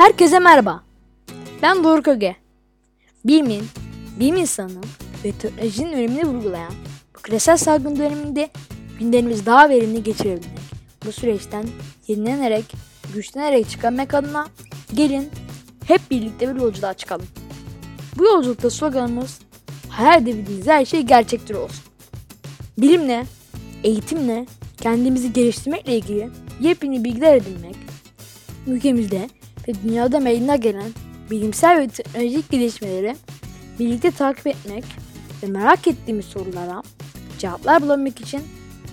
Herkese merhaba. Ben Doruk Öge. Bilimin, bilim insanının ve teknolojinin önemini vurgulayan bu küresel salgın döneminde günlerimizi daha verimli geçirebilmek, bu süreçten yenilenerek, güçlenerek çıkarmak adına gelin hep birlikte bir yolculuğa çıkalım. Bu yolculukta sloganımız hayal edebildiğiniz her şey gerçektir olsun. Bilimle, eğitimle, kendimizi geliştirmekle ilgili yepyeni bilgiler edinmek, ülkemizde ve dünyada meydana gelen bilimsel ve teknolojik gelişmeleri birlikte takip etmek ve merak ettiğimiz sorulara cevaplar bulabilmek için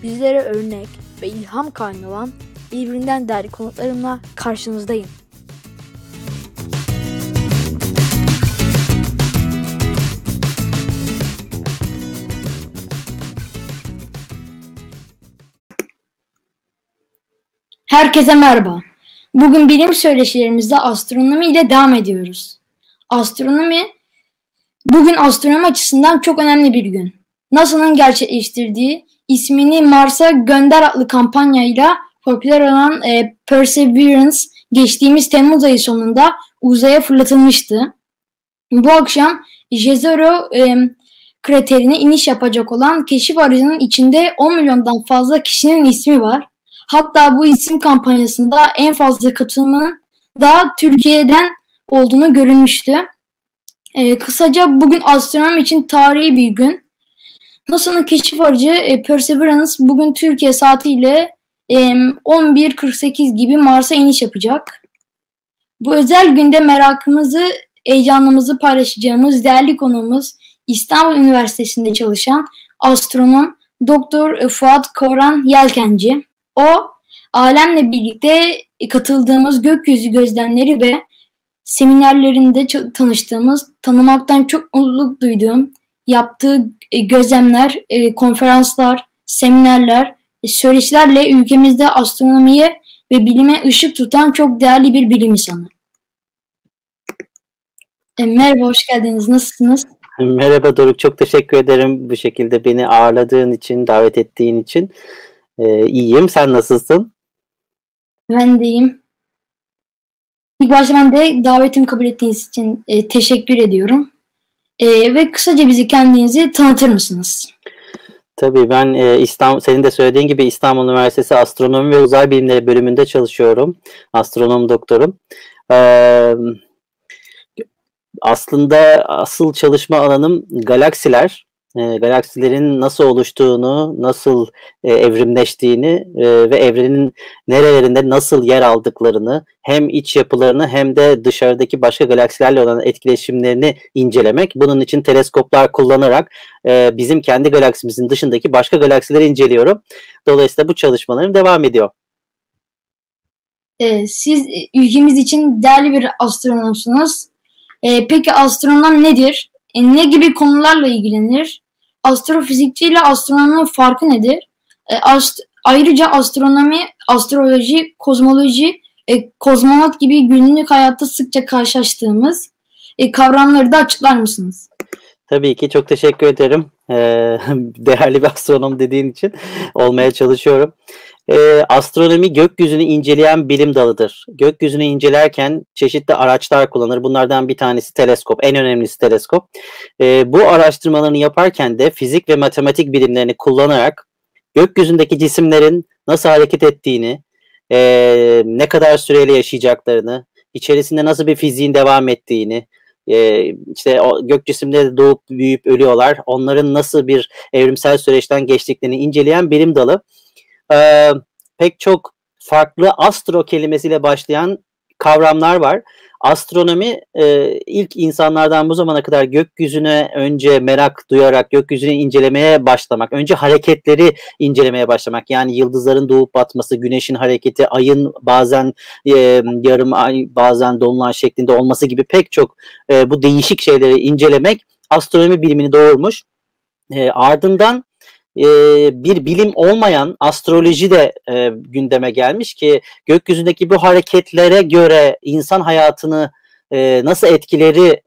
bizlere örnek ve ilham kaynağı olan birbirinden değerli konuklarımla karşınızdayım. Herkese merhaba. Bugün bilim söyleşilerimizde astronomi ile devam ediyoruz. Astronomi bugün astronomi açısından çok önemli bir gün. NASA'nın gerçekleştirdiği ismini Mars'a gönder adlı kampanyayla popüler olan e, Perseverance geçtiğimiz Temmuz ayı sonunda uzaya fırlatılmıştı. Bu akşam Jezero e, kraterine iniş yapacak olan keşif aracının içinde 10 milyondan fazla kişinin ismi var. Hatta bu isim kampanyasında en fazla katılımın da Türkiye'den olduğunu görülmüştü. Ee, kısaca bugün astronom için tarihi bir gün. NASA'nın keşif aracı e, Perseverance bugün Türkiye saatiyle e, 11.48 gibi Mars'a iniş yapacak. Bu özel günde merakımızı, heyecanımızı paylaşacağımız değerli konuğumuz İstanbul Üniversitesi'nde çalışan astronom Doktor Fuat Koran Yelkenci. O alemle birlikte katıldığımız gökyüzü gözlemleri ve seminerlerinde tanıştığımız, tanımaktan çok mutluluk duyduğum, yaptığı e, gözlemler, e, konferanslar, seminerler, e, söyleşilerle ülkemizde astronomiye ve bilime ışık tutan çok değerli bir bilim insanı. Merhaba, hoş geldiniz. Nasılsınız? Merhaba Doruk, çok teşekkür ederim bu şekilde beni ağırladığın için, davet ettiğin için. Ee, iyiyim. Sen nasılsın? Ben de iyiyim. İlk başta ben de davetimi kabul ettiğiniz için e, teşekkür ediyorum. E, ve kısaca bizi kendinizi tanıtır mısınız? Tabii ben e, İstanbul, senin de söylediğin gibi İstanbul Üniversitesi Astronomi ve Uzay Bilimleri bölümünde çalışıyorum. Astronom doktorum. Ee, aslında asıl çalışma alanım galaksiler e, galaksilerin nasıl oluştuğunu, nasıl e, evrimleştiğini e, ve evrenin nerelerinde nasıl yer aldıklarını hem iç yapılarını hem de dışarıdaki başka galaksilerle olan etkileşimlerini incelemek. Bunun için teleskoplar kullanarak e, bizim kendi galaksimizin dışındaki başka galaksileri inceliyorum. Dolayısıyla bu çalışmalarım devam ediyor. E, siz ülkemiz için değerli bir astronomsunuz. E, peki astronom nedir? E, ne gibi konularla ilgilenir? Astrofizikçi ile astronominin farkı nedir? E, ast ayrıca astronomi, astroloji, kozmoloji, e, kozmonot gibi günlük hayatta sıkça karşılaştığımız e, kavramları da açıklar mısınız? Tabii ki çok teşekkür ederim. Ee, değerli bir astronom dediğin için olmaya çalışıyorum. Ee, astronomi gökyüzünü inceleyen bilim dalıdır. Gökyüzünü incelerken çeşitli araçlar kullanır. Bunlardan bir tanesi teleskop, en önemlisi teleskop. Ee, bu araştırmalarını yaparken de fizik ve matematik bilimlerini kullanarak gökyüzündeki cisimlerin nasıl hareket ettiğini, e, ne kadar süreyle yaşayacaklarını, içerisinde nasıl bir fiziğin devam ettiğini, e, işte o gök cisimleri doğup büyüyüp ölüyorlar. Onların nasıl bir evrimsel süreçten geçtiklerini inceleyen bilim dalı. E, pek çok farklı astro kelimesiyle başlayan kavramlar var. Astronomi e, ilk insanlardan bu zamana kadar gökyüzüne önce merak duyarak gökyüzünü incelemeye başlamak, önce hareketleri incelemeye başlamak. Yani yıldızların doğup batması, güneşin hareketi, ayın bazen e, yarım ay, bazen dolunay şeklinde olması gibi pek çok e, bu değişik şeyleri incelemek astronomi bilimini doğurmuş. E, ardından bir bilim olmayan astroloji de e, gündeme gelmiş ki gökyüzündeki bu hareketlere göre insan hayatını e, nasıl etkileri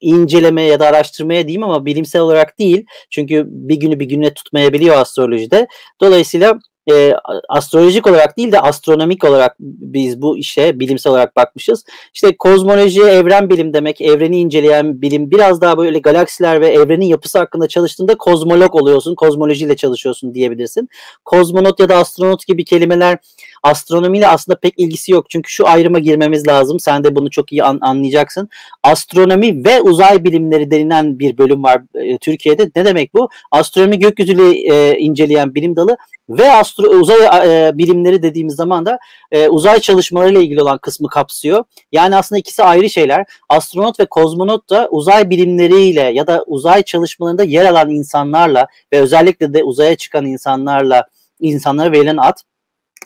incelemeye ya da araştırmaya diyeyim ama bilimsel olarak değil. Çünkü bir günü bir güne tutmayabiliyor astrolojide. Dolayısıyla e, astrolojik olarak değil de astronomik olarak biz bu işe bilimsel olarak bakmışız. İşte kozmoloji, evren bilim demek, evreni inceleyen bilim. Biraz daha böyle galaksiler ve evrenin yapısı hakkında çalıştığında kozmolog oluyorsun, kozmolojiyle çalışıyorsun diyebilirsin. Kozmonot ya da astronot gibi kelimeler astronomiyle aslında pek ilgisi yok. Çünkü şu ayrıma girmemiz lazım. Sen de bunu çok iyi an- anlayacaksın. Astronomi ve uzay bilimleri denilen bir bölüm var e, Türkiye'de. Ne demek bu? Astronomi gökyüzüyle e, inceleyen bilim dalı ve astro uzay e, bilimleri dediğimiz zaman da e, uzay çalışmalarıyla ilgili olan kısmı kapsıyor. Yani aslında ikisi ayrı şeyler. Astronot ve kozmonot da uzay bilimleriyle ya da uzay çalışmalarında yer alan insanlarla ve özellikle de uzaya çıkan insanlarla insanlara verilen ad.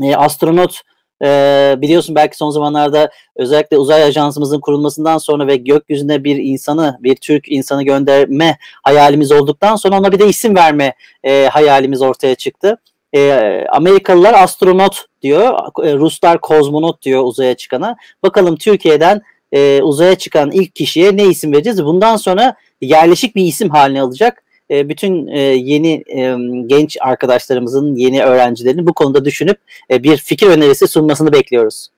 E, astronot e, biliyorsun belki son zamanlarda özellikle uzay ajansımızın kurulmasından sonra ve gökyüzüne bir insanı, bir Türk insanı gönderme hayalimiz olduktan sonra ona bir de isim verme e, hayalimiz ortaya çıktı. E, Amerikalılar astronot diyor, e, Ruslar kozmonot diyor uzaya çıkana. Bakalım Türkiye'den e, uzaya çıkan ilk kişiye ne isim vereceğiz? Bundan sonra yerleşik bir isim haline alacak. E, bütün e, yeni e, genç arkadaşlarımızın, yeni öğrencilerin bu konuda düşünüp e, bir fikir önerisi sunmasını bekliyoruz.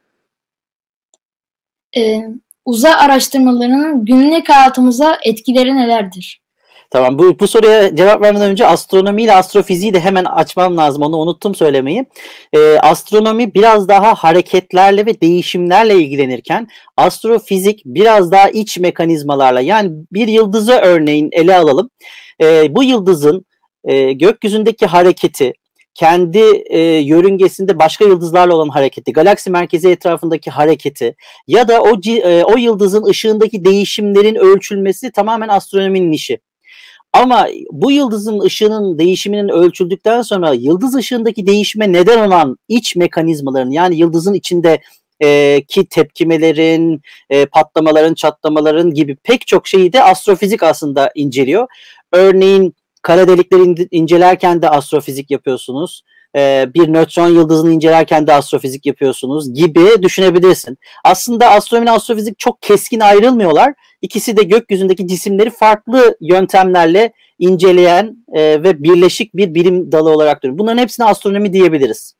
Ee, uzay araştırmalarının günlük hayatımıza etkileri nelerdir? Tamam bu, bu soruya cevap vermeden önce astronomi ile astrofiziği de hemen açmam lazım. Onu unuttum söylemeyi. Ee, astronomi biraz daha hareketlerle ve değişimlerle ilgilenirken astrofizik biraz daha iç mekanizmalarla yani bir yıldızı örneğin ele alalım. Ee, bu yıldızın e, gökyüzündeki hareketi, kendi e, yörüngesinde başka yıldızlarla olan hareketi, galaksi merkezi etrafındaki hareketi ya da o e, o yıldızın ışığındaki değişimlerin ölçülmesi tamamen astronominin işi. Ama bu yıldızın ışığının değişiminin ölçüldükten sonra yıldız ışığındaki değişime neden olan iç mekanizmaların yani yıldızın içinde e, ki tepkimelerin, e, patlamaların, çatlamaların gibi pek çok şeyi de astrofizik aslında inceliyor. Örneğin kara delikleri incelerken de astrofizik yapıyorsunuz. Ee, bir nötron yıldızını incelerken de astrofizik yapıyorsunuz gibi düşünebilirsin. Aslında astronomi astrofizik çok keskin ayrılmıyorlar. İkisi de gökyüzündeki cisimleri farklı yöntemlerle inceleyen e, ve birleşik bir bilim dalı olarak duruyor. Bunların hepsine astronomi diyebiliriz.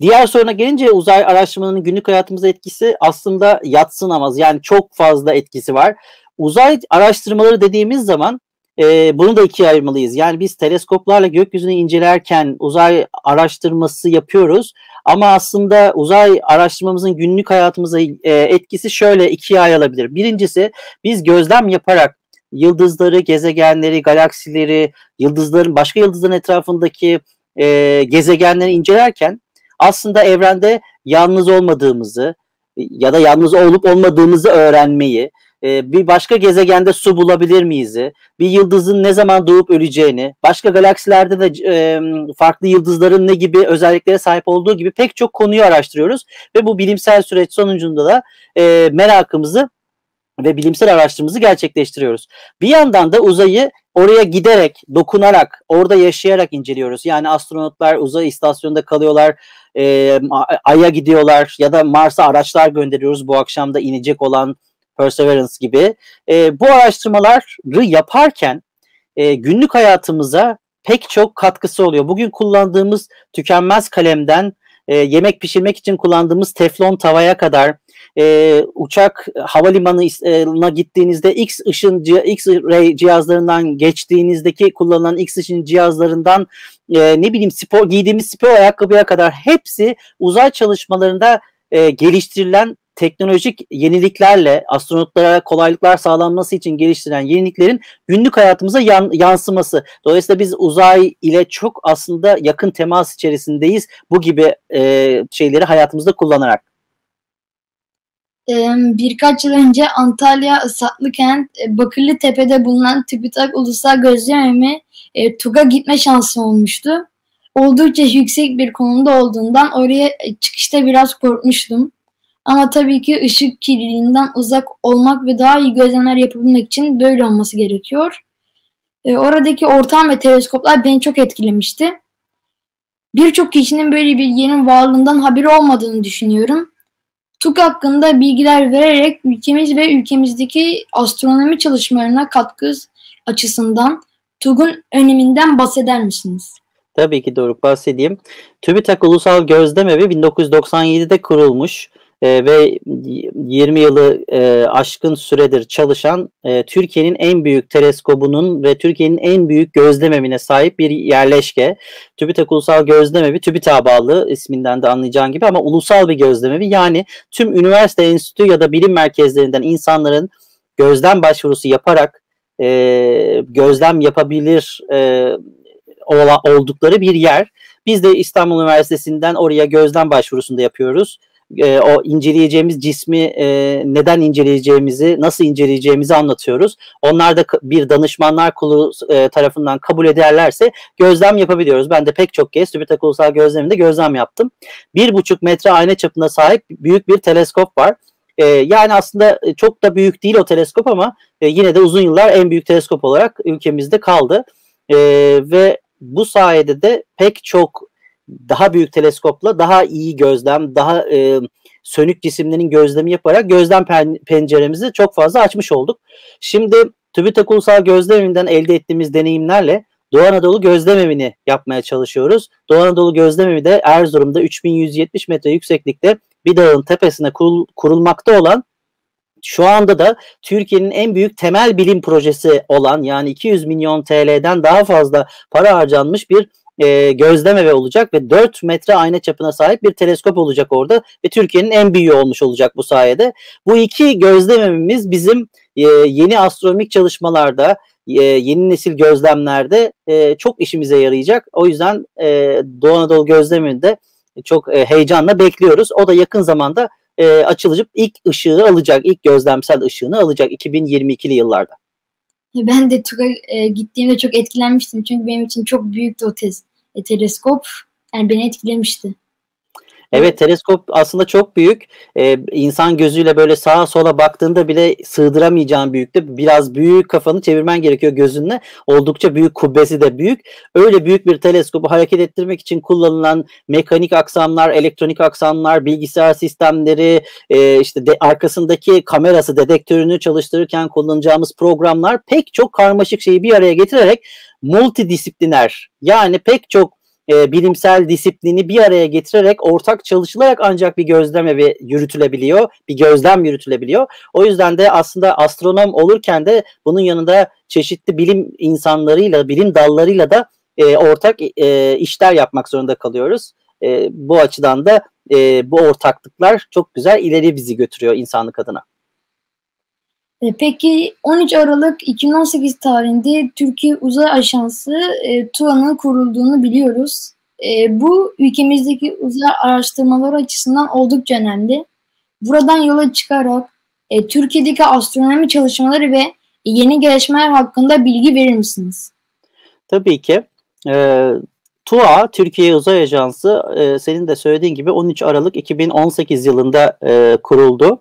Diğer soruna gelince uzay araştırmalarının günlük hayatımıza etkisi aslında yatsınamaz. Yani çok fazla etkisi var. Uzay araştırmaları dediğimiz zaman e, bunu da ikiye ayırmalıyız. Yani biz teleskoplarla gökyüzünü incelerken uzay araştırması yapıyoruz. Ama aslında uzay araştırmamızın günlük hayatımıza e, etkisi şöyle ikiye ayrılabilir. Birincisi biz gözlem yaparak yıldızları, gezegenleri, galaksileri, yıldızların başka yıldızların etrafındaki e, gezegenleri incelerken aslında evrende yalnız olmadığımızı ya da yalnız olup olmadığımızı öğrenmeyi, e, bir başka gezegende su bulabilir miyiz? Bir yıldızın ne zaman doğup öleceğini, başka galaksilerde de e, farklı yıldızların ne gibi özelliklere sahip olduğu gibi pek çok konuyu araştırıyoruz ve bu bilimsel süreç sonucunda da e, merakımızı ve bilimsel araştırmamızı gerçekleştiriyoruz. Bir yandan da uzayı oraya giderek, dokunarak, orada yaşayarak inceliyoruz. Yani astronotlar uzay istasyonunda kalıyorlar, e, Ay'a gidiyorlar ya da Mars'a araçlar gönderiyoruz. Bu akşam da inecek olan Perseverance gibi. E, bu araştırmaları yaparken e, günlük hayatımıza pek çok katkısı oluyor. Bugün kullandığımız tükenmez kalemden e, yemek pişirmek için kullandığımız teflon tavaya kadar e, uçak havalimanına gittiğinizde X ışın X-ray cihazlarından geçtiğinizdeki kullanılan X ışın cihazlarından e, ne bileyim spor giydiğimiz spor ayakkabıya kadar hepsi uzay çalışmalarında e, geliştirilen teknolojik yeniliklerle astronotlara kolaylıklar sağlanması için geliştirilen yeniliklerin günlük hayatımıza yan, yansıması. Dolayısıyla biz uzay ile çok aslında yakın temas içerisindeyiz bu gibi e, şeyleri hayatımızda kullanarak. Birkaç yıl önce Antalya Isatlıkent Bakırlı Tepe'de bulunan TÜBİTAK Ulusal Gözlememi e, TUG'a gitme şansı olmuştu. Oldukça yüksek bir konumda olduğundan oraya çıkışta biraz korkmuştum. Ama tabii ki ışık kirliliğinden uzak olmak ve daha iyi gözlemler yapabilmek için böyle olması gerekiyor. E, oradaki ortam ve teleskoplar beni çok etkilemişti. Birçok kişinin böyle bir yerin varlığından haberi olmadığını düşünüyorum. TUK hakkında bilgiler vererek ülkemiz ve ülkemizdeki astronomi çalışmalarına katkı açısından TUG'un öneminden bahseder misiniz? Tabii ki Doruk bahsedeyim. TÜBİTAK Ulusal Gözlemevi 1997'de kurulmuş e, ve 20 yılı e, aşkın süredir çalışan e, Türkiye'nin en büyük teleskobunun ve Türkiye'nin en büyük gözlemevine sahip bir yerleşke. TÜBİTAK Ulusal Gözlemevi TÜBİTAK'a bağlı isminden de anlayacağın gibi ama ulusal bir gözlemevi. Yani tüm üniversite enstitü ya da bilim merkezlerinden insanların gözlem başvurusu yaparak e, gözlem yapabilir e, oldukları bir yer. Biz de İstanbul Üniversitesi'nden oraya gözlem başvurusunda yapıyoruz. E, o inceleyeceğimiz cismi e, neden inceleyeceğimizi, nasıl inceleyeceğimizi anlatıyoruz. Onlar da bir danışmanlar kurulu e, tarafından kabul ederlerse gözlem yapabiliyoruz. Ben de pek çok kez TÜBİTAK Ulusal Gözleminde gözlem yaptım. Bir buçuk metre ayna çapına sahip büyük bir teleskop var. E, yani aslında çok da büyük değil o teleskop ama e, yine de uzun yıllar en büyük teleskop olarak ülkemizde kaldı. E, ve bu sayede de pek çok daha büyük teleskopla daha iyi gözlem, daha e, sönük cisimlerin gözlemi yaparak gözlem pen- penceremizi çok fazla açmış olduk. Şimdi TÜBİTAK Ulusal Gözlemevi'nden elde ettiğimiz deneyimlerle Doğu Anadolu Gözlemevi'ni yapmaya çalışıyoruz. Doğu Anadolu Gözlemevi de Erzurum'da 3170 metre yükseklikte bir dağın tepesine kurul- kurulmakta olan şu anda da Türkiye'nin en büyük temel bilim projesi olan yani 200 milyon TL'den daha fazla para harcanmış bir e, gözlem olacak ve 4 metre ayna çapına sahip bir teleskop olacak orada ve Türkiye'nin en büyüğü olmuş olacak bu sayede. Bu iki gözlemimiz bizim e, yeni astronomik çalışmalarda, e, yeni nesil gözlemlerde e, çok işimize yarayacak. O yüzden e, Doğu Anadolu gözleminde çok e, heyecanla bekliyoruz. O da yakın zamanda e, açılıp ilk ışığı alacak, ilk gözlemsel ışığını alacak 2022'li yıllarda. Ben de TUK'a e, gittiğimde çok etkilenmiştim. Çünkü benim için çok büyüktü o tez, e, teleskop. Yani beni etkilemişti. Evet teleskop aslında çok büyük. Ee, insan gözüyle böyle sağa sola baktığında bile sığdıramayacağın büyüklükte. Biraz büyük kafanı çevirmen gerekiyor gözünle. Oldukça büyük kubbesi de büyük. Öyle büyük bir teleskobu hareket ettirmek için kullanılan mekanik aksamlar, elektronik aksamlar, bilgisayar sistemleri, e, işte de, arkasındaki kamerası, dedektörünü çalıştırırken kullanacağımız programlar pek çok karmaşık şeyi bir araya getirerek multidisipliner yani pek çok e, bilimsel disiplini bir araya getirerek ortak çalışılarak ancak bir gözlem evi yürütülebiliyor, bir gözlem yürütülebiliyor. O yüzden de aslında astronom olurken de bunun yanında çeşitli bilim insanlarıyla, bilim dallarıyla da e, ortak e, işler yapmak zorunda kalıyoruz. E, bu açıdan da e, bu ortaklıklar çok güzel ileri bizi götürüyor insanlık adına. E, Peki 13 Aralık 2018 tarihinde Türkiye Uzay Ajansı e, TUA'nın kurulduğunu biliyoruz. E, bu ülkemizdeki uzay araştırmaları açısından oldukça önemli. Buradan yola çıkarak e, Türkiye'deki astronomi çalışmaları ve yeni gelişmeler hakkında bilgi verir misiniz? Tabii ki. E, TUA, Türkiye Uzay Ajansı e, senin de söylediğin gibi 13 Aralık 2018 yılında e, kuruldu.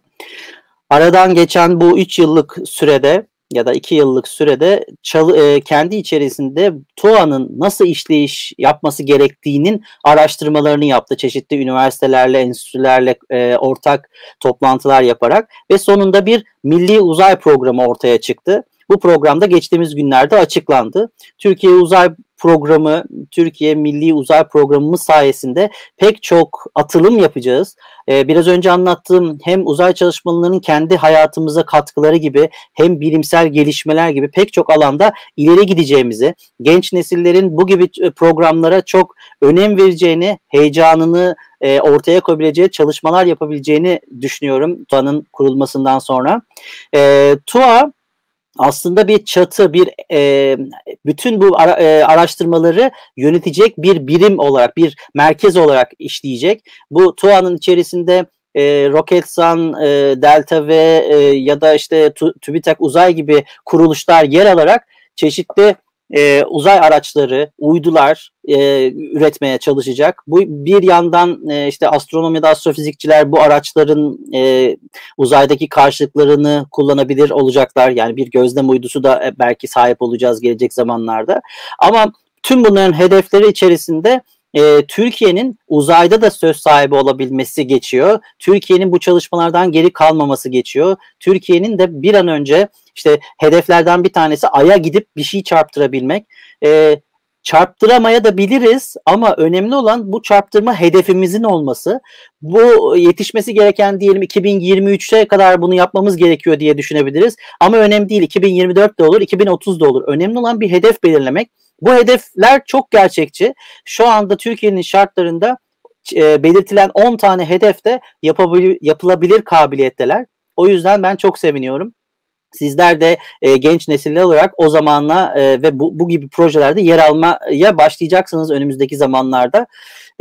Aradan geçen bu 3 yıllık sürede ya da 2 yıllık sürede çal, e, kendi içerisinde TUA'nın nasıl işleyiş yapması gerektiğinin araştırmalarını yaptı. Çeşitli üniversitelerle, enstitülerle e, ortak toplantılar yaparak ve sonunda bir milli uzay programı ortaya çıktı. Bu programda geçtiğimiz günlerde açıklandı. Türkiye Uzay Programı, Türkiye Milli Uzay Programımız sayesinde pek çok atılım yapacağız. Ee, biraz önce anlattığım hem uzay çalışmalarının kendi hayatımıza katkıları gibi hem bilimsel gelişmeler gibi pek çok alanda ileri gideceğimizi, genç nesillerin bu gibi programlara çok önem vereceğini, heyecanını e, ortaya koyabileceği çalışmalar yapabileceğini düşünüyorum TUA'nın kurulmasından sonra. E, TUA aslında bir çatı, bir e, bütün bu ara, e, araştırmaları yönetecek bir birim olarak, bir merkez olarak işleyecek. Bu TUA'nın içerisinde e, Roketsan, e, Delta V e, ya da işte TÜBİTAK Uzay gibi kuruluşlar yer alarak çeşitli e, uzay araçları, uydular e, üretmeye çalışacak. Bu bir yandan e, işte astronomi ya da astrofizikçiler bu araçların e, uzaydaki karşılıklarını kullanabilir olacaklar. Yani bir gözlem uydusu da e, belki sahip olacağız gelecek zamanlarda. Ama tüm bunların hedefleri içerisinde e, Türkiye'nin uzayda da söz sahibi olabilmesi geçiyor. Türkiye'nin bu çalışmalardan geri kalmaması geçiyor. Türkiye'nin de bir an önce işte hedeflerden bir tanesi Ay'a gidip bir şey çarptırabilmek. E, çarptıramaya da biliriz ama önemli olan bu çarptırma hedefimizin olması. Bu yetişmesi gereken diyelim 2023'e kadar bunu yapmamız gerekiyor diye düşünebiliriz. Ama önemli değil 2024 de olur 2030 da olur. Önemli olan bir hedef belirlemek. Bu hedefler çok gerçekçi. Şu anda Türkiye'nin şartlarında e, belirtilen 10 tane hedefte yapabilir, yapılabilir kabiliyetteler. O yüzden ben çok seviniyorum. Sizler de e, genç nesiller olarak o zamanla e, ve bu, bu gibi projelerde yer almaya başlayacaksınız önümüzdeki zamanlarda.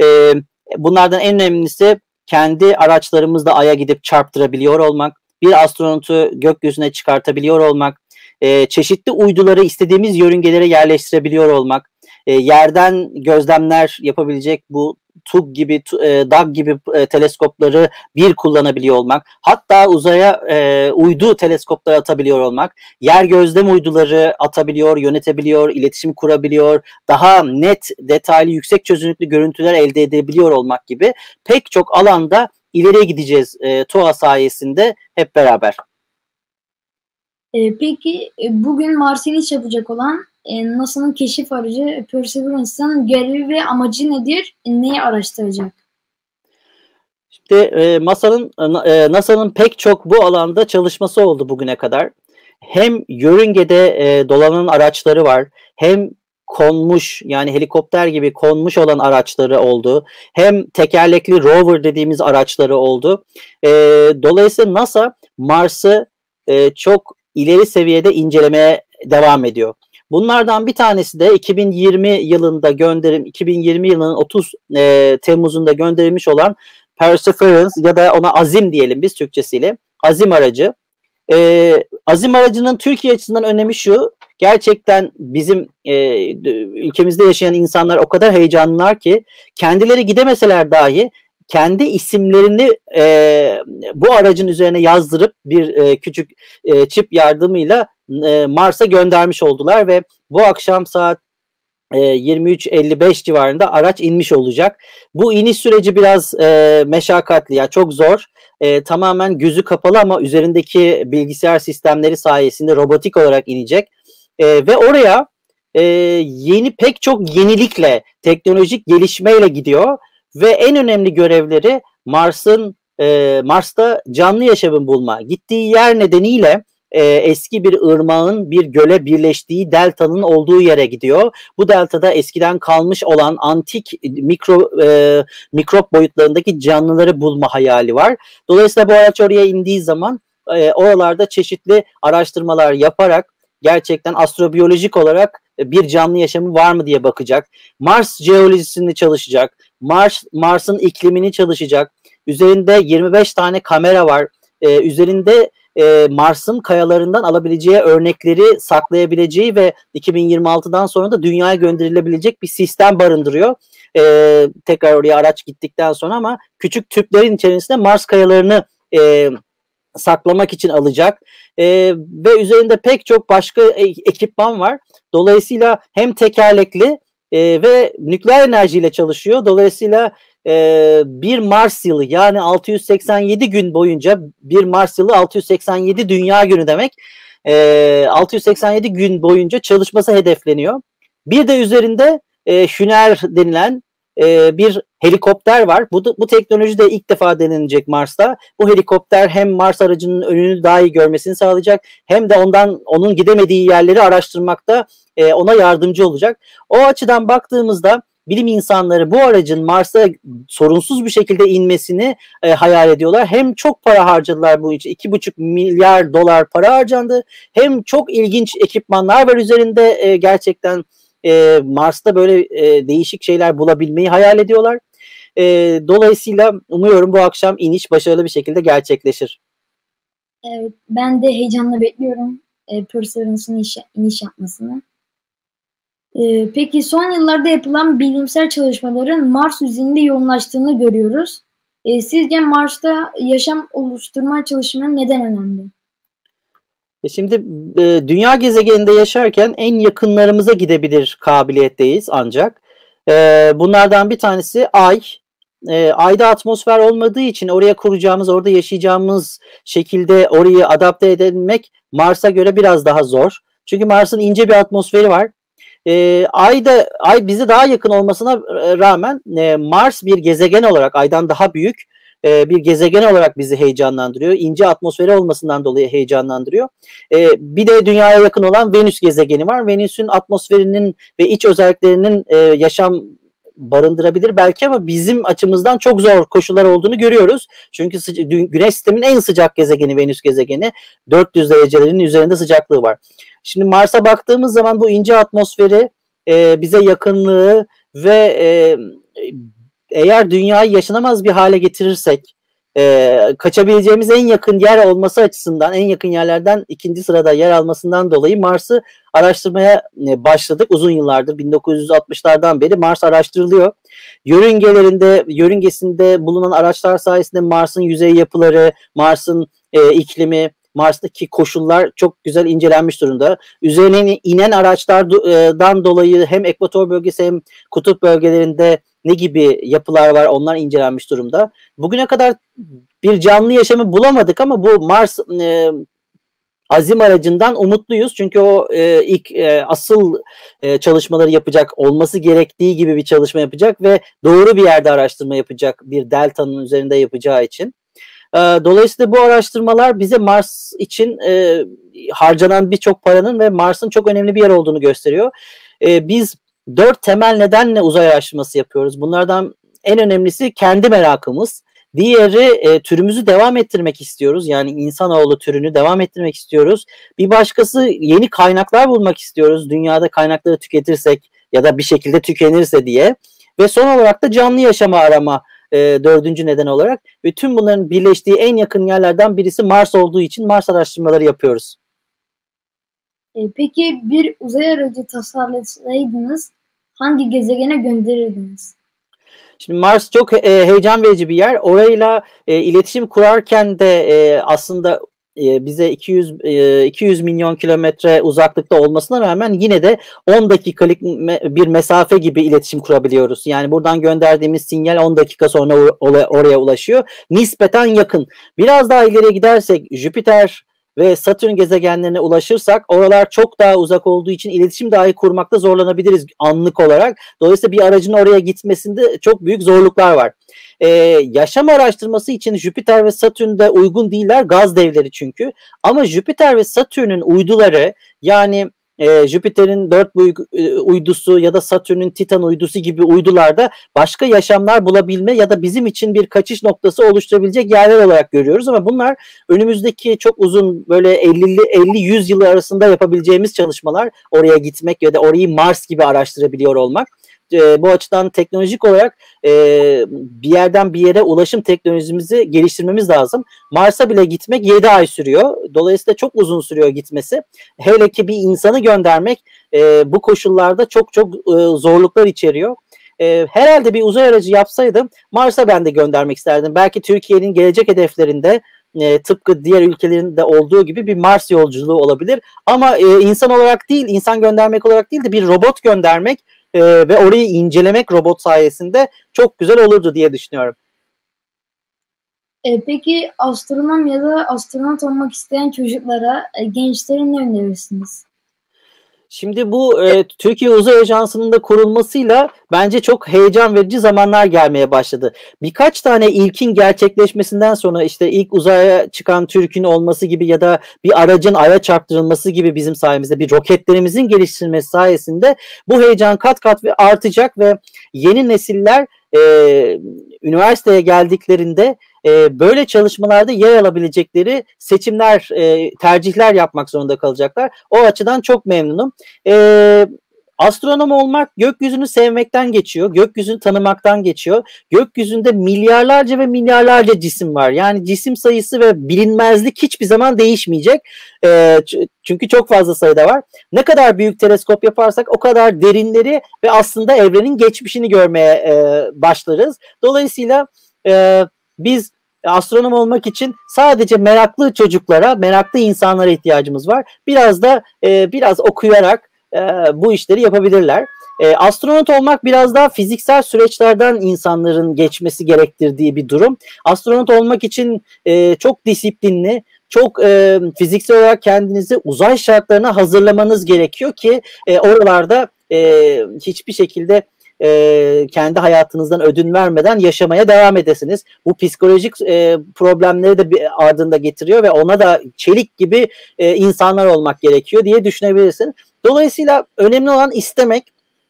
E, bunlardan en önemlisi kendi araçlarımızla Ay'a gidip çarptırabiliyor olmak, bir astronotu gökyüzüne çıkartabiliyor olmak, e, çeşitli uyduları istediğimiz yörüngelere yerleştirebiliyor olmak, e, yerden gözlemler yapabilecek bu TUG gibi, e, DAG gibi e, teleskopları bir kullanabiliyor olmak, hatta uzaya e, uydu teleskopları atabiliyor olmak, yer gözlem uyduları atabiliyor, yönetebiliyor, iletişim kurabiliyor, daha net, detaylı, yüksek çözünürlüklü görüntüler elde edebiliyor olmak gibi pek çok alanda ileriye gideceğiz e, TOA sayesinde hep beraber. E, peki e, bugün Mars'a iniş yapacak olan e, NASA'nın keşif aracı Perseverance'ın görevi ve amacı nedir? Neyi araştıracak? İşte e, NASA'nın e, NASA'nın pek çok bu alanda çalışması oldu bugüne kadar. Hem yörüngede e, dolanan araçları var, hem konmuş yani helikopter gibi konmuş olan araçları oldu. Hem tekerlekli rover dediğimiz araçları oldu. E, dolayısıyla NASA Mars'ı e, çok ileri seviyede incelemeye devam ediyor. Bunlardan bir tanesi de 2020 yılında gönderim 2020 yılının 30 e, Temmuz'unda gönderilmiş olan Perseverance ya da ona Azim diyelim biz Türkçesiyle. Azim aracı. E, Azim aracının Türkiye açısından önemi şu. Gerçekten bizim e, ülkemizde yaşayan insanlar o kadar heyecanlılar ki kendileri gidemeseler dahi kendi isimlerini e, bu aracın üzerine yazdırıp bir e, küçük e, çip yardımıyla e, Mars'a göndermiş oldular ve bu akşam saat 23.55 civarında araç inmiş olacak. Bu iniş süreci biraz e, meşakkatli ya çok zor. E, tamamen gözü kapalı ama üzerindeki bilgisayar sistemleri sayesinde robotik olarak inecek. E, ve oraya e, yeni pek çok yenilikle, teknolojik gelişmeyle gidiyor ve en önemli görevleri Mars'ın e, Mars'ta canlı yaşamın bulma. Gittiği yer nedeniyle e, eski bir ırmağın bir göle birleştiği deltanın olduğu yere gidiyor. Bu deltada eskiden kalmış olan antik mikro e, mikrop boyutlarındaki canlıları bulma hayali var. Dolayısıyla bu araç oraya indiği zaman e, oralarda çeşitli araştırmalar yaparak gerçekten astrobiyolojik olarak bir canlı yaşamı var mı diye bakacak. Mars jeolojisini çalışacak. Mars Mars'ın iklimini çalışacak. Üzerinde 25 tane kamera var. Ee, üzerinde e, Mars'ın kayalarından alabileceği örnekleri saklayabileceği ve 2026'dan sonra da dünyaya gönderilebilecek bir sistem barındırıyor. E, tekrar oraya araç gittikten sonra ama küçük tüplerin içerisinde Mars kayalarını e, saklamak için alacak e, ve üzerinde pek çok başka e, ekipman var. Dolayısıyla hem tekerlekli e, ve nükleer enerjiyle çalışıyor. Dolayısıyla e, bir Mars yılı yani 687 gün boyunca bir Mars yılı 687 dünya günü demek. E, 687 gün boyunca çalışması hedefleniyor. Bir de üzerinde e, Hüner denilen e, bir helikopter var. Bu, bu teknoloji de ilk defa denenecek Mars'ta. Bu helikopter hem Mars aracının önünü daha iyi görmesini sağlayacak hem de ondan onun gidemediği yerleri araştırmakta e, ona yardımcı olacak. O açıdan baktığımızda bilim insanları bu aracın Mars'a sorunsuz bir şekilde inmesini e, hayal ediyorlar. Hem çok para harcadılar bu için. 2,5 milyar dolar para harcandı. Hem çok ilginç ekipmanlar var üzerinde e, gerçekten e, Mars'ta böyle e, değişik şeyler bulabilmeyi hayal ediyorlar. E, dolayısıyla umuyorum bu akşam iniş başarılı bir şekilde gerçekleşir. Evet, ben de heyecanla bekliyorum e, Perseverance'ın iniş, yapmasını. E, peki son yıllarda yapılan bilimsel çalışmaların Mars üzerinde yoğunlaştığını görüyoruz. E, sizce Mars'ta yaşam oluşturma çalışmaları neden önemli? E şimdi e, dünya gezegeninde yaşarken en yakınlarımıza gidebilir kabiliyetteyiz ancak. E, bunlardan bir tanesi Ay. E, Ay'da atmosfer olmadığı için oraya kuracağımız, orada yaşayacağımız şekilde orayı adapte edebilmek Mars'a göre biraz daha zor. Çünkü Mars'ın ince bir atmosferi var. E, Ay'da Ay bize daha yakın olmasına e, rağmen e, Mars bir gezegen olarak Ay'dan daha büyük e, bir gezegen olarak bizi heyecanlandırıyor. İnce atmosferi olmasından dolayı heyecanlandırıyor. E, bir de dünyaya yakın olan Venüs gezegeni var. Venüs'ün atmosferinin ve iç özelliklerinin e, yaşam barındırabilir belki ama bizim açımızdan çok zor koşullar olduğunu görüyoruz. Çünkü Güneş sisteminin en sıcak gezegeni Venüs gezegeni 400 derecelerin üzerinde sıcaklığı var. Şimdi Mars'a baktığımız zaman bu ince atmosferi e, bize yakınlığı ve e, eğer dünyayı yaşanamaz bir hale getirirsek e, kaçabileceğimiz en yakın yer olması açısından en yakın yerlerden ikinci sırada yer almasından dolayı Mars'ı araştırmaya e, başladık uzun yıllardır 1960'lardan beri Mars araştırılıyor. Yörüngelerinde yörüngesinde bulunan araçlar sayesinde Mars'ın yüzey yapıları, Mars'ın e, iklimi, Mars'taki koşullar çok güzel incelenmiş durumda. Üzerine inen araçlardan dolayı hem ekvator bölgesi hem kutup bölgelerinde ne gibi yapılar var onlar incelenmiş durumda. Bugüne kadar bir canlı yaşamı bulamadık ama bu Mars e, azim aracından umutluyuz. Çünkü o e, ilk e, asıl e, çalışmaları yapacak, olması gerektiği gibi bir çalışma yapacak ve doğru bir yerde araştırma yapacak bir delta'nın üzerinde yapacağı için. E, dolayısıyla bu araştırmalar bize Mars için e, harcanan birçok paranın ve Mars'ın çok önemli bir yer olduğunu gösteriyor. E, biz dört temel nedenle uzay araştırması yapıyoruz. Bunlardan en önemlisi kendi merakımız. Diğeri e, türümüzü devam ettirmek istiyoruz. Yani insanoğlu türünü devam ettirmek istiyoruz. Bir başkası yeni kaynaklar bulmak istiyoruz. Dünyada kaynakları tüketirsek ya da bir şekilde tükenirse diye. Ve son olarak da canlı yaşama arama e, dördüncü neden olarak. Ve tüm bunların birleştiği en yakın yerlerden birisi Mars olduğu için Mars araştırmaları yapıyoruz. E, peki bir uzay aracı tasarlasaydınız hangi gezegene gönderirdiniz? Şimdi Mars çok e, heyecan verici bir yer. Orayla e, iletişim kurarken de e, aslında e, bize 200 e, 200 milyon kilometre uzaklıkta olmasına rağmen yine de 10 dakikalık bir mesafe gibi iletişim kurabiliyoruz. Yani buradan gönderdiğimiz sinyal 10 dakika sonra or- or- oraya ulaşıyor. Nispeten yakın. Biraz daha ileriye gidersek Jüpiter ve Satürn gezegenlerine ulaşırsak oralar çok daha uzak olduğu için iletişim dahi kurmakta zorlanabiliriz anlık olarak. Dolayısıyla bir aracın oraya gitmesinde çok büyük zorluklar var. Ee, yaşam araştırması için Jüpiter ve Satürn'de uygun değiller gaz devleri çünkü. Ama Jüpiter ve Satürn'ün uyduları yani e, Jüpiter'in dört büyük e, uydusu ya da Satürn'ün Titan uydusu gibi uydularda başka yaşamlar bulabilme ya da bizim için bir kaçış noktası oluşturabilecek yerler olarak görüyoruz ama bunlar önümüzdeki çok uzun böyle 50 50 100 yıl arasında yapabileceğimiz çalışmalar oraya gitmek ya da orayı Mars gibi araştırabiliyor olmak. E, bu açıdan teknolojik olarak e, bir yerden bir yere ulaşım teknolojimizi geliştirmemiz lazım. Mars'a bile gitmek 7 ay sürüyor. Dolayısıyla çok uzun sürüyor gitmesi. Hele ki bir insanı göndermek e, bu koşullarda çok çok e, zorluklar içeriyor. E, herhalde bir uzay aracı yapsaydım Mars'a ben de göndermek isterdim. Belki Türkiye'nin gelecek hedeflerinde e, tıpkı diğer ülkelerin de olduğu gibi bir Mars yolculuğu olabilir. Ama e, insan olarak değil, insan göndermek olarak değil de bir robot göndermek e, ve orayı incelemek robot sayesinde çok güzel olurdu diye düşünüyorum. E, peki astronom ya da astronot olmak isteyen çocuklara, e, gençlere ne önerirsiniz? Şimdi bu e, Türkiye Uzay Ajansı'nın da kurulmasıyla bence çok heyecan verici zamanlar gelmeye başladı. Birkaç tane ilkin gerçekleşmesinden sonra işte ilk uzaya çıkan Türk'ün olması gibi ya da bir aracın aya çarptırılması gibi bizim sayemizde bir roketlerimizin geliştirilmesi sayesinde bu heyecan kat kat ve artacak ve yeni nesiller e, üniversiteye geldiklerinde e, böyle çalışmalarda yer alabilecekleri seçimler, e, tercihler yapmak zorunda kalacaklar. O açıdan çok memnunum. E, astronom olmak gökyüzünü sevmekten geçiyor, gökyüzünü tanımaktan geçiyor. Gökyüzünde milyarlarca ve milyarlarca cisim var. Yani cisim sayısı ve bilinmezlik hiçbir zaman değişmeyecek. E, çünkü çok fazla sayıda var. Ne kadar büyük teleskop yaparsak o kadar derinleri ve aslında evrenin geçmişini görmeye e, başlarız. Dolayısıyla e, biz astronom olmak için sadece meraklı çocuklara, meraklı insanlara ihtiyacımız var. Biraz da e, biraz okuyarak e, bu işleri yapabilirler. E, astronot olmak biraz daha fiziksel süreçlerden insanların geçmesi gerektirdiği bir durum. Astronot olmak için e, çok disiplinli, çok e, fiziksel olarak kendinizi uzay şartlarına hazırlamanız gerekiyor ki e, oralarda e, hiçbir şekilde e, kendi hayatınızdan ödün vermeden yaşamaya devam edesiniz. Bu psikolojik e, problemleri de bir ardında getiriyor ve ona da çelik gibi e, insanlar olmak gerekiyor diye düşünebilirsin. Dolayısıyla önemli olan istemek.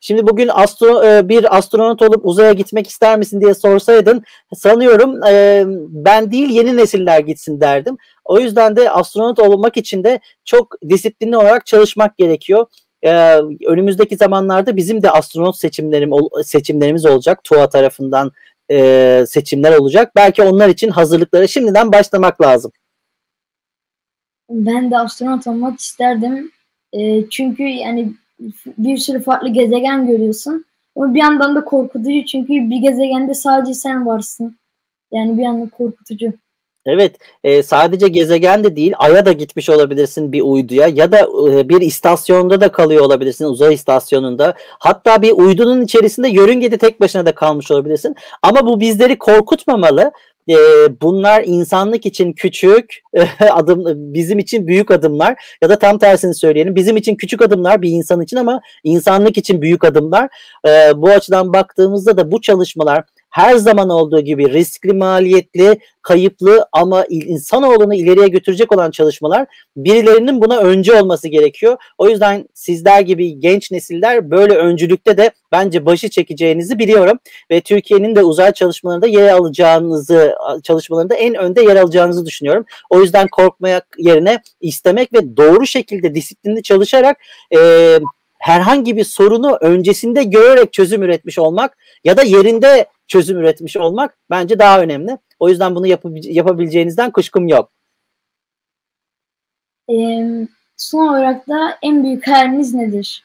Şimdi bugün astro, e, bir astronot olup uzaya gitmek ister misin diye sorsaydın sanıyorum e, ben değil yeni nesiller gitsin derdim. O yüzden de astronot olmak için de çok disiplinli olarak çalışmak gerekiyor e, önümüzdeki zamanlarda bizim de astronot seçimlerim seçimlerimiz olacak. TUA tarafından e, seçimler olacak. Belki onlar için hazırlıklara şimdiden başlamak lazım. Ben de astronot olmak isterdim. E, çünkü yani bir sürü farklı gezegen görüyorsun. Ama bir yandan da korkutucu çünkü bir gezegende sadece sen varsın. Yani bir yandan korkutucu. Evet, e, sadece gezegen de değil, Ay'a da gitmiş olabilirsin bir uyduya ya da e, bir istasyonda da kalıyor olabilirsin, uzay istasyonunda. Hatta bir uydunun içerisinde yörüngede tek başına da kalmış olabilirsin. Ama bu bizleri korkutmamalı. E, bunlar insanlık için küçük adım, bizim için büyük adımlar ya da tam tersini söyleyelim. Bizim için küçük adımlar bir insan için ama insanlık için büyük adımlar. E, bu açıdan baktığımızda da bu çalışmalar her zaman olduğu gibi riskli, maliyetli, kayıplı ama insanoğlunu ileriye götürecek olan çalışmalar birilerinin buna öncü olması gerekiyor. O yüzden sizler gibi genç nesiller böyle öncülükte de bence başı çekeceğinizi biliyorum ve Türkiye'nin de uzay çalışmalarında yer alacağınızı çalışmalarında en önde yer alacağınızı düşünüyorum. O yüzden korkmayak yerine istemek ve doğru şekilde disiplinli çalışarak e, herhangi bir sorunu öncesinde görerek çözüm üretmiş olmak ya da yerinde çözüm üretmiş olmak bence daha önemli. O yüzden bunu yap yapabileceğinizden kuşkum yok. Ee, son olarak da en büyük hayaliniz nedir?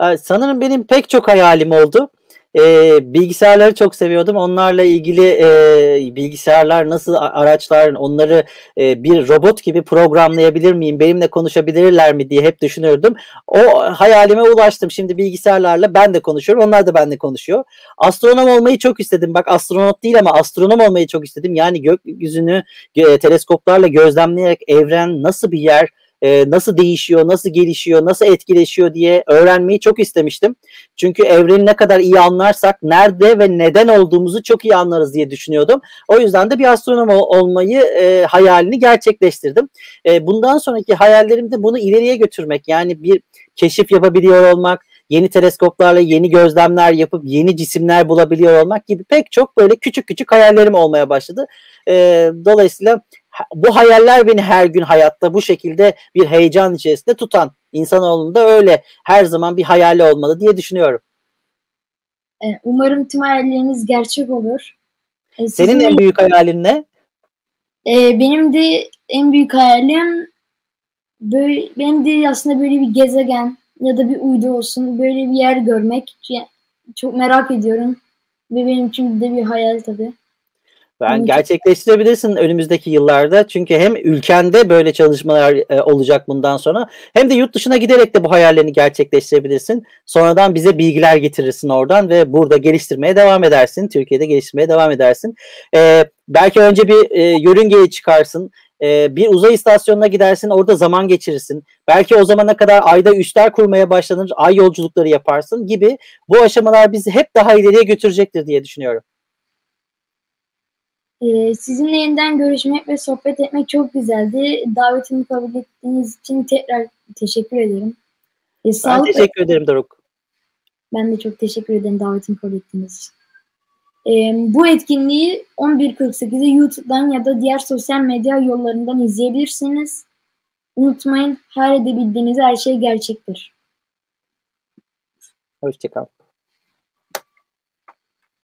Ee, sanırım benim pek çok hayalim oldu e, bilgisayarları çok seviyordum. Onlarla ilgili e, bilgisayarlar nasıl araçlar onları e, bir robot gibi programlayabilir miyim? Benimle konuşabilirler mi diye hep düşünürdüm. O hayalime ulaştım. Şimdi bilgisayarlarla ben de konuşuyorum. Onlar da benimle konuşuyor. Astronom olmayı çok istedim. Bak astronot değil ama astronom olmayı çok istedim. Yani gökyüzünü e, teleskoplarla gözlemleyerek evren nasıl bir yer, e, nasıl değişiyor, nasıl gelişiyor, nasıl etkileşiyor diye öğrenmeyi çok istemiştim. Çünkü evreni ne kadar iyi anlarsak nerede ve neden olduğumuzu çok iyi anlarız diye düşünüyordum. O yüzden de bir astronom olmayı e, hayalini gerçekleştirdim. E, bundan sonraki hayallerim de bunu ileriye götürmek. Yani bir keşif yapabiliyor olmak, yeni teleskoplarla yeni gözlemler yapıp yeni cisimler bulabiliyor olmak gibi pek çok böyle küçük küçük hayallerim olmaya başladı. E, dolayısıyla bu hayaller beni her gün hayatta bu şekilde bir heyecan içerisinde tutan insanoğlunda öyle her zaman bir hayali olmalı diye düşünüyorum. E, umarım tüm hayalleriniz gerçek olur. E, Senin en büyük hayalin ne? Benim de en büyük hayalim böyle, benim de aslında böyle bir gezegen ya da bir uydu olsun böyle bir yer görmek. Çok merak ediyorum ve benim için de bir hayal tabii. Ben gerçekleştirebilirsin önümüzdeki yıllarda. Çünkü hem ülkende böyle çalışmalar e, olacak bundan sonra hem de yurt dışına giderek de bu hayallerini gerçekleştirebilirsin. Sonradan bize bilgiler getirirsin oradan ve burada geliştirmeye devam edersin. Türkiye'de geliştirmeye devam edersin. E, belki önce bir e, yörüngeye çıkarsın. E, bir uzay istasyonuna gidersin orada zaman geçirirsin. Belki o zamana kadar ayda üsler kurmaya başlanır, ay yolculukları yaparsın gibi bu aşamalar bizi hep daha ileriye götürecektir diye düşünüyorum. Ee, sizinle yeniden görüşmek ve sohbet etmek çok güzeldi. Davetimi kabul ettiğiniz için tekrar teşekkür ederim. Ee, ben teşekkür ederim Doruk. Ben de çok teşekkür ederim davetimi kabul ettiğiniz için. Bu etkinliği 11.48'de YouTube'dan ya da diğer sosyal medya yollarından izleyebilirsiniz. Unutmayın her edebildiğiniz her şey gerçektir. Hoşçakal.